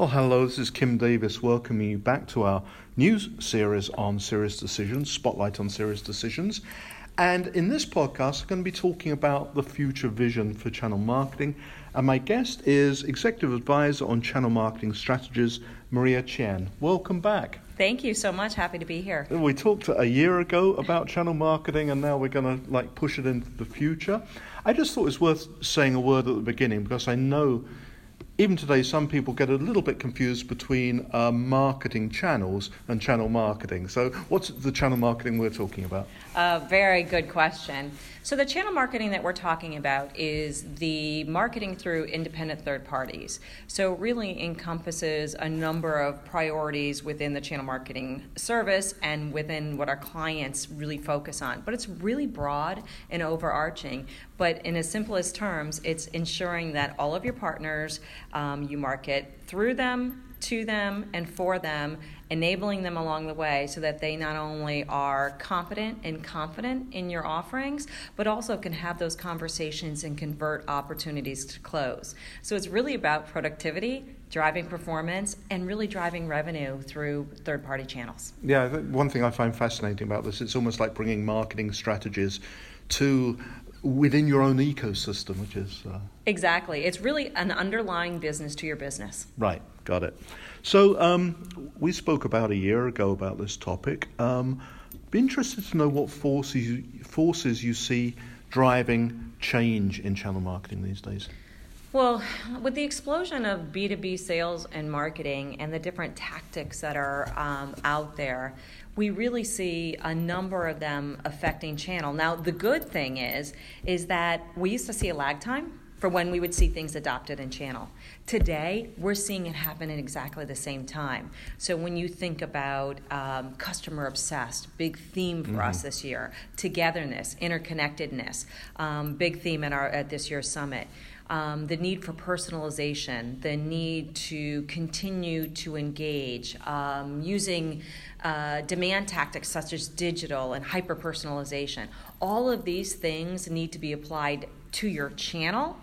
Oh, hello, this is Kim Davis welcoming you back to our news series on SiriusDecisions, Spotlight on SiriusDecisions. And in this podcast, I'm going to be talking about the future vision for channel marketing. And my guest is Executive Advisor on Channel Marketing Strategies, Maria Chen. Welcome back. Thank you so much. Happy to be here. We talked a year ago about channel marketing, and now we're going to like push it into the future. I just thought it was worth saying a word at the beginning because I know even today, some people get a little bit confused between uh, marketing channels and channel marketing. So, what's the channel marketing we're talking about? A very good question. So, the channel marketing that we're talking about is the marketing through independent third parties. So, really encompasses a number of priorities within the channel marketing service and within what our clients really focus on. But it's really broad and overarching. But in as simplest terms, it's ensuring that all of your partners um, you market through them, to them, and for them, enabling them along the way so that they not only are competent and confident in your offerings, but also can have those conversations and convert opportunities to close. So it's really about productivity, driving performance, and really driving revenue through third party channels. Yeah, one thing I find fascinating about this, it's almost like bringing marketing strategies to within your own ecosystem, which is. Uh... Exactly. It's really an underlying business to your business. Right, got it. So um, we spoke about a year ago about this topic. Um, be interested to know what forces you, forces you see driving change in channel marketing these days. Well, with the explosion of B2B sales and marketing and the different tactics that are um, out there, we really see a number of them affecting channel. Now, the good thing is, is that we used to see a lag time for when we would see things adopted in channel. Today, we're seeing it happen at exactly the same time. So when you think about um, customer obsessed, big theme for mm-hmm. us this year, togetherness, interconnectedness, um, big theme at our at this year's summit um, the need for personalization, the need to continue to engage, um, using uh, demand tactics such as digital and hyper personalization. All of these things need to be applied to your channel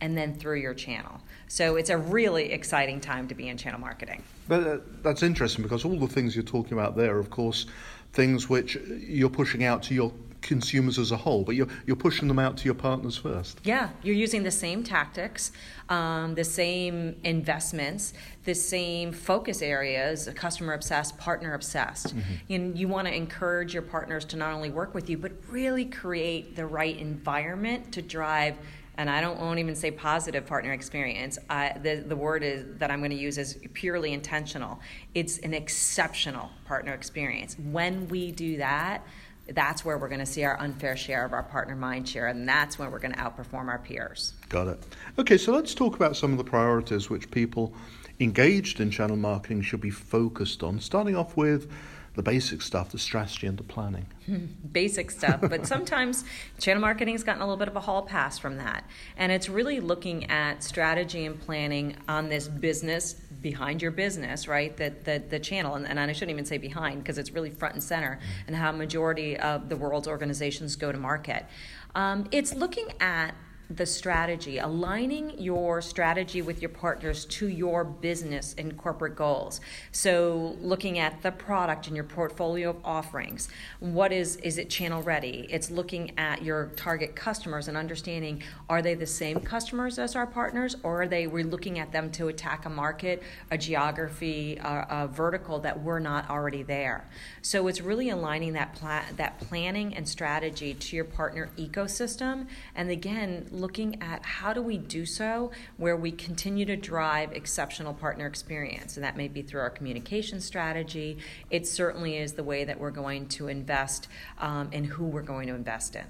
and then through your channel. So it's a really exciting time to be in channel marketing. But uh, that's interesting because all the things you're talking about there, of course, things which you're pushing out to your consumers as a whole, but you're, you're pushing them out to your partners first. Yeah, you're using the same tactics, um, the same investments, the same focus areas customer obsessed, partner obsessed. Mm-hmm. And you want to encourage your partners to not only work with you, but really create the right environment to drive and I don't won't even say positive partner experience. I, the the word is that I'm going to use is purely intentional. It's an exceptional partner experience. When we do that, that's where we're going to see our unfair share of our partner mind share, and that's when we're going to outperform our peers. Got it. Okay, so let's talk about some of the priorities which people engaged in channel marketing should be focused on, starting off with the basic stuff, the strategy and the planning. basic stuff, but sometimes channel marketing has gotten a little bit of a hall pass from that. And it's really looking at strategy and planning on this business behind your business, right? That the, the channel, and, and I shouldn't even say behind because it's really front and center, mm-hmm. and how majority of the world's organizations go to market. Um, it's looking at the strategy, aligning your strategy with your partners to your business and corporate goals. So, looking at the product and your portfolio of offerings. What is is it channel ready? It's looking at your target customers and understanding are they the same customers as our partners, or are they we're looking at them to attack a market, a geography, a, a vertical that we're not already there. So, it's really aligning that pla- that planning and strategy to your partner ecosystem, and again looking at how do we do so where we continue to drive exceptional partner experience. And that may be through our communication strategy. It certainly is the way that we're going to invest um, in who we're going to invest in.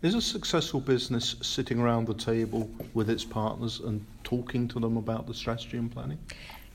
Is a successful business sitting around the table with its partners and talking to them about the strategy and planning?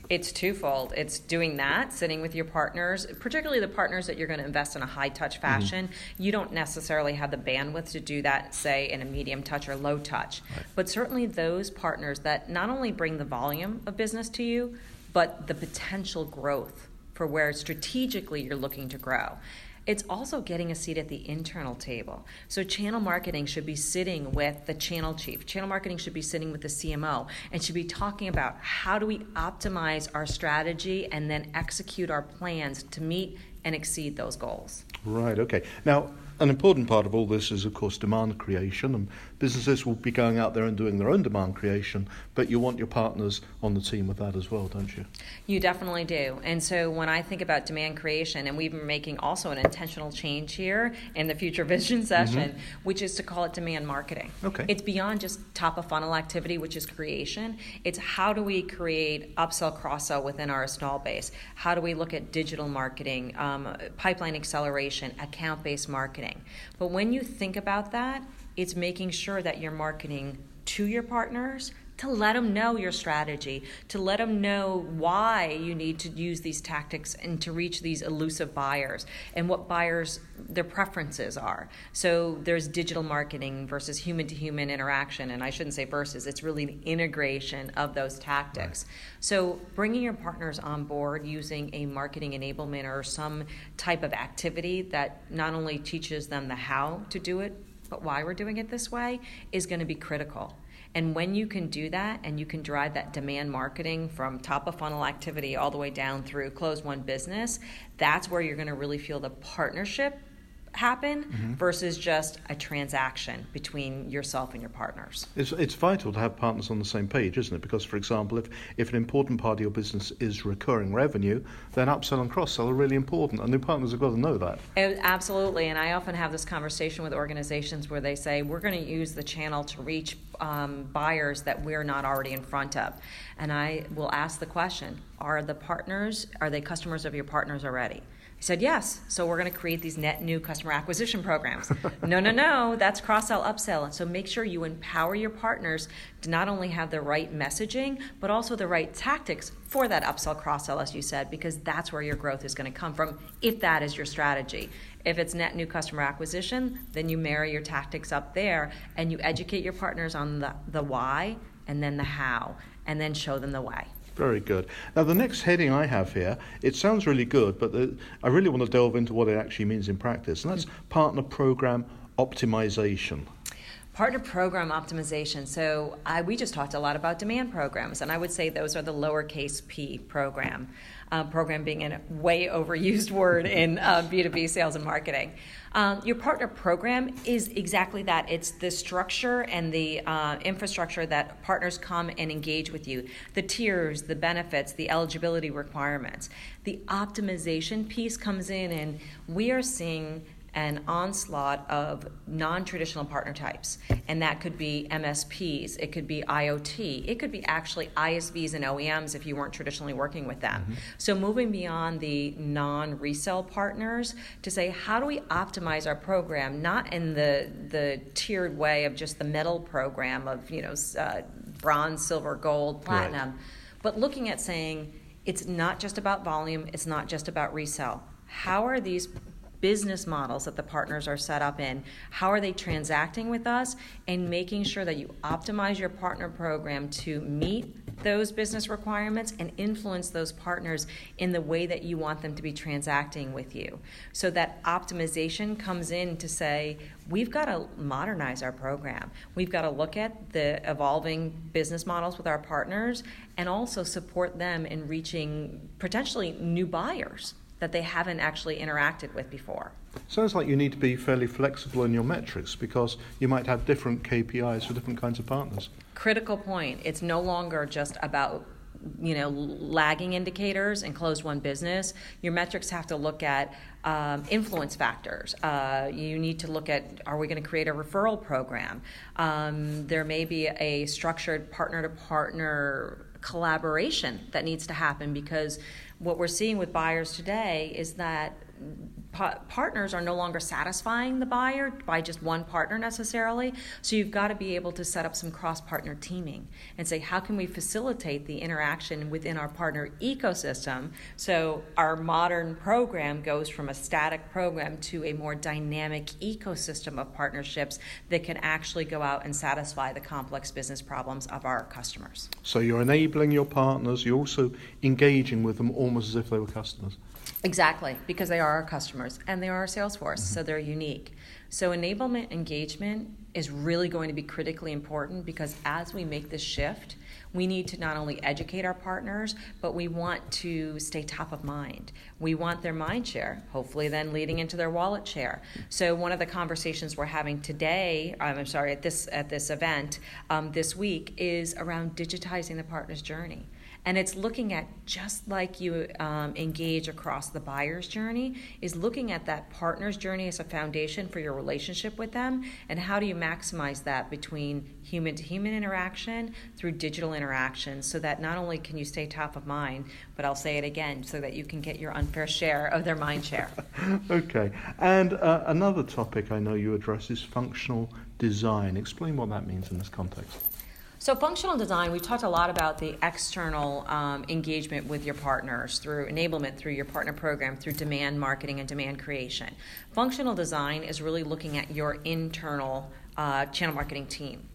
It's twofold. It's doing that, sitting with your partners, particularly the partners that you're going to invest in a high touch mm-hmm. fashion. Mm-hmm. You don't necessarily have the bandwidth to do that, say, in a medium touch or low touch. Right. But certainly those partners that not only bring the volume of business to you, but the potential growth for where strategically you're looking to grow. It's also getting a seat at the internal table. So, channel marketing should be sitting with the channel chief. Channel marketing should be sitting with the CMO and should be talking about how do we optimize our strategy and then execute our plans to meet and exceed those goals. Right, okay. Now, an important part of all this is, of course, demand creation, and businesses will be going out there and doing their own demand creation, but you want your partners on the team with that as well, don't you? You definitely do. And so when I think about demand creation, and we've been making also an intentional change here in the future vision mm-hmm. session, mm-hmm. which is to call it demand marketing. Okay. It's beyond just top of funnel activity, which is creation. It's how do we create upsell, cross sell within our install base? How do we look at digital marketing, um, pipeline acceleration, account based marketing? marketing. But when you think about that, it's making sure that you're marketing to your partners to let them know your strategy, to let them know why you need to use these tactics and to reach these elusive buyers and what buyers their preferences are. So there's digital marketing versus human to human interaction and I shouldn't say versus, it's really the integration of those tactics. Right. So bringing your partners on board using a marketing enablement or some type of activity that not only teaches them the how to do it, but why we're doing it this way is going to be critical. And when you can do that and you can drive that demand marketing from top of funnel activity all the way down through close won business, that's where you're going to really feel the partnership happen mm-hmm. versus just a transaction between yourself and your partners. It's, it's vital to have partners on the same page, isn't it? Because, for example, if, if an important part of your business is recurring revenue, then upsell and cross sell are really important, and new partners have got to know that. Absolutely, and I often have this conversation with organizations where they say, We're going to use the channel to reach um, buyers that we're not already in front of. And I will ask the question Are the partners, are they customers of your partners already? He said, Yes. So we're going to create these net new customer acquisition programs. no, no, no. That's cross sell, upsell. So make sure you empower your partners to not only have the right messaging, but also the right tactics for that upsell, cross sell, as you said, because that's where your growth is going to come from if that is your strategy. If it's net new customer acquisition, then you marry your tactics up there and you educate your partners on the, the why and then the how, and then show them the way. Very good. Now, the next heading I have here, it sounds really good, but the, I really want to delve into what it actually means in practice, and that's partner program optimization. Partner program optimization. So I, we just talked a lot about demand programs, and I would say those are the lowercase p program. Uh, program being a way overused word in uh, B2B sales and marketing. Um, your partner program is exactly that. It's the structure and the uh, infrastructure that partners come and engage with you, the tiers, the benefits, the eligibility requirements. The optimization piece comes in, and we are seeing an onslaught of non traditional partner types. And that could be MSPs, it could be IoT, it could be actually ISVs and OEMs if you weren't traditionally working with them. Mm-hmm. So moving beyond the non resell partners to say, how do we optimize our program, not in the, the tiered way of just the metal program of, you know, uh, bronze, silver, gold, platinum, right. but looking at saying, it's not just about volume, it's not just about resell. How are these business models that the partners are set up in. How are they transacting with us? And making sure that you optimize your partner program to meet those business requirements and influence those partners in the way that you want them to be transacting with you. So that optimization comes in to say, we've got to modernize our program. We've got to look at the evolving business models with our partners and also support them in reaching potentially new buyers that they haven't actually interacted with before. Sounds like you need to be fairly flexible in your metrics because you might have different KPIs for different kinds of partners. Critical point. It's no longer just about you know lagging indicators and close won business your metrics have to look at um, influence factors uh, you need to look at are we going to create a referral program um, there may be a structured partner to partner collaboration that needs to happen because what we're seeing with buyers today is that pa- partners are no longer satisfying the buyer by just one partner necessarily. So you've got to be able to set up some cross partner teaming and say, how can we facilitate the interaction within our partner ecosystem? So our modern program goes from a static program to a more dynamic ecosystem of partnerships that can actually go out and satisfy the complex business problems of our customers. So you're enabling your partners, you're also engaging with them almost as if they were customers. Exactly, because they are our customers customers, and they are our sales force, mm-hmm. so they're unique. So, enablement engagement is really going to be critically important because as we make this shift, we need to not only educate our partners, but we want to stay top of mind. We want their mind share, hopefully, then leading into their wallet share. So, one of the conversations we're having today, um, I'm sorry, at this at this event um, this week, is around digitizing the partner's journey. And it's looking at just like you um, engage across the buyer's journey, is looking at that partner's journey as a foundation for your relationship with them, and how do you maximize that between human to human interaction through digital interaction so that not only can you stay top of mind, but I'll say it again so that you can get your unfair share of their mind share. okay. And uh, another topic I know you address is functional design. Explain what that means in this context. So, functional design, we've talked a lot about the external um, engagement with your partners through enablement, through your partner program, through demand marketing and demand creation. Functional design is really looking at your internal uh, channel marketing team.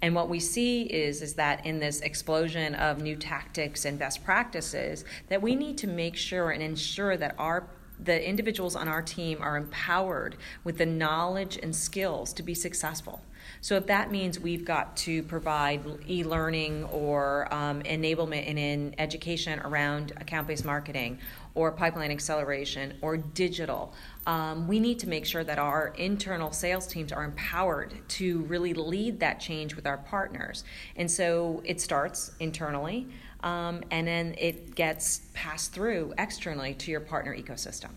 And what we see is, is that in this explosion of new tactics and best practices, that we need to make sure and ensure that our the individuals on our team are empowered with the knowledge and skills to be successful. So if that means we've got to provide e-learning or um, enablement in, in education around account-based marketing or pipeline acceleration or digital, um, we need to make sure that our internal sales teams are empowered to really lead that change with our partners. And so it starts internally, um, and then it gets passed through externally to your partner ecosystem.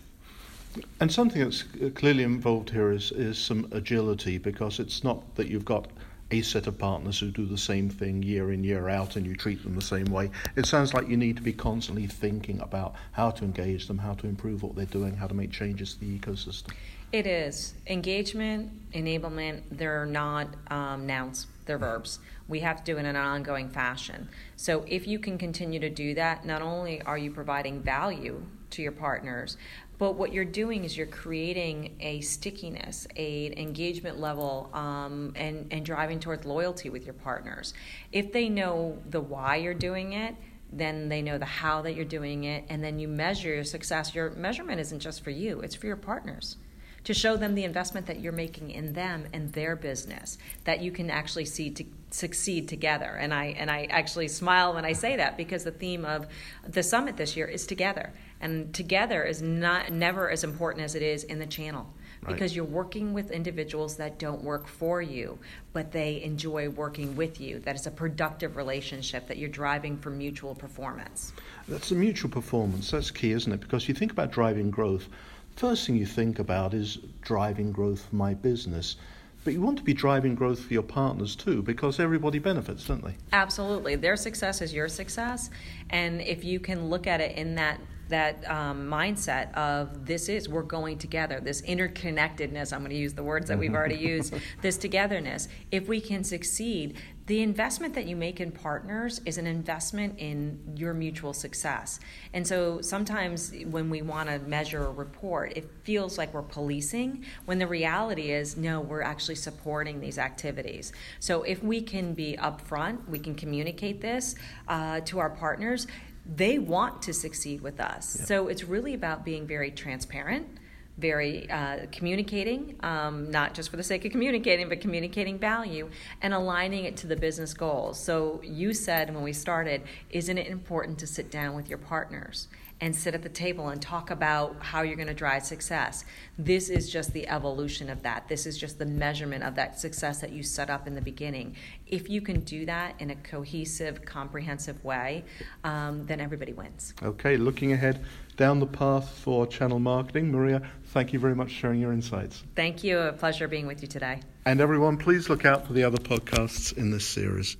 And something that's clearly involved here is, is some agility because it's not that you've got a set of partners who do the same thing year in, year out, and you treat them the same way. It sounds like you need to be constantly thinking about how to engage them, how to improve what they're doing, how to make changes to the ecosystem. It is. Engagement, enablement, they're not um, nouns, they're verbs. We have to do it in an ongoing fashion. So if you can continue to do that, not only are you providing value to your partners, but what you're doing is you're creating a stickiness, a engagement level, um, and and driving towards loyalty with your partners. If they know the why you're doing it, then they know the how that you're doing it, and then you measure your success. Your measurement isn't just for you; it's for your partners to show them the investment that you're making in them and their business that you can actually see to succeed together and i and i actually smile when i say that because the theme of the summit this year is together and together is not never as important as it is in the channel because right. you're working with individuals that don't work for you, but they enjoy working with you. That is a productive relationship that you're driving for mutual performance. That's a mutual performance. That's key, isn't it? Because you think about driving growth first thing you think about is driving growth for my business. But you want to be driving growth for your partners too, because everybody benefits, don't they? Absolutely. Their success is your success. And if you can look at it in that that um, mindset of this is we're going together this interconnectedness i'm going to use the words that we've already used this togetherness if we can succeed the investment that you make in partners is an investment in your mutual success. And so sometimes when we want to measure a report, it feels like we're policing when the reality is no, we're actually supporting these activities. So if we can be upfront, we can communicate this uh, to our partners, they want to succeed with us. Yep. So it's really about being very transparent very uh, communicating, um, not just for the sake of communicating, but communicating value and aligning it to the business goals. So, you said when we started, isn't it important to sit down with your partners and sit at the table and talk about how you're going to drive success? This is just the evolution of that. This is just the measurement of that success that you set up in the beginning. If you can do that in a cohesive, comprehensive way, um, then everybody wins. Okay, looking ahead down the path for channel marketing, Maria, Thank you very much for sharing your insights. Thank you. A pleasure being with you today. And everyone, please look out for the other podcasts in this series.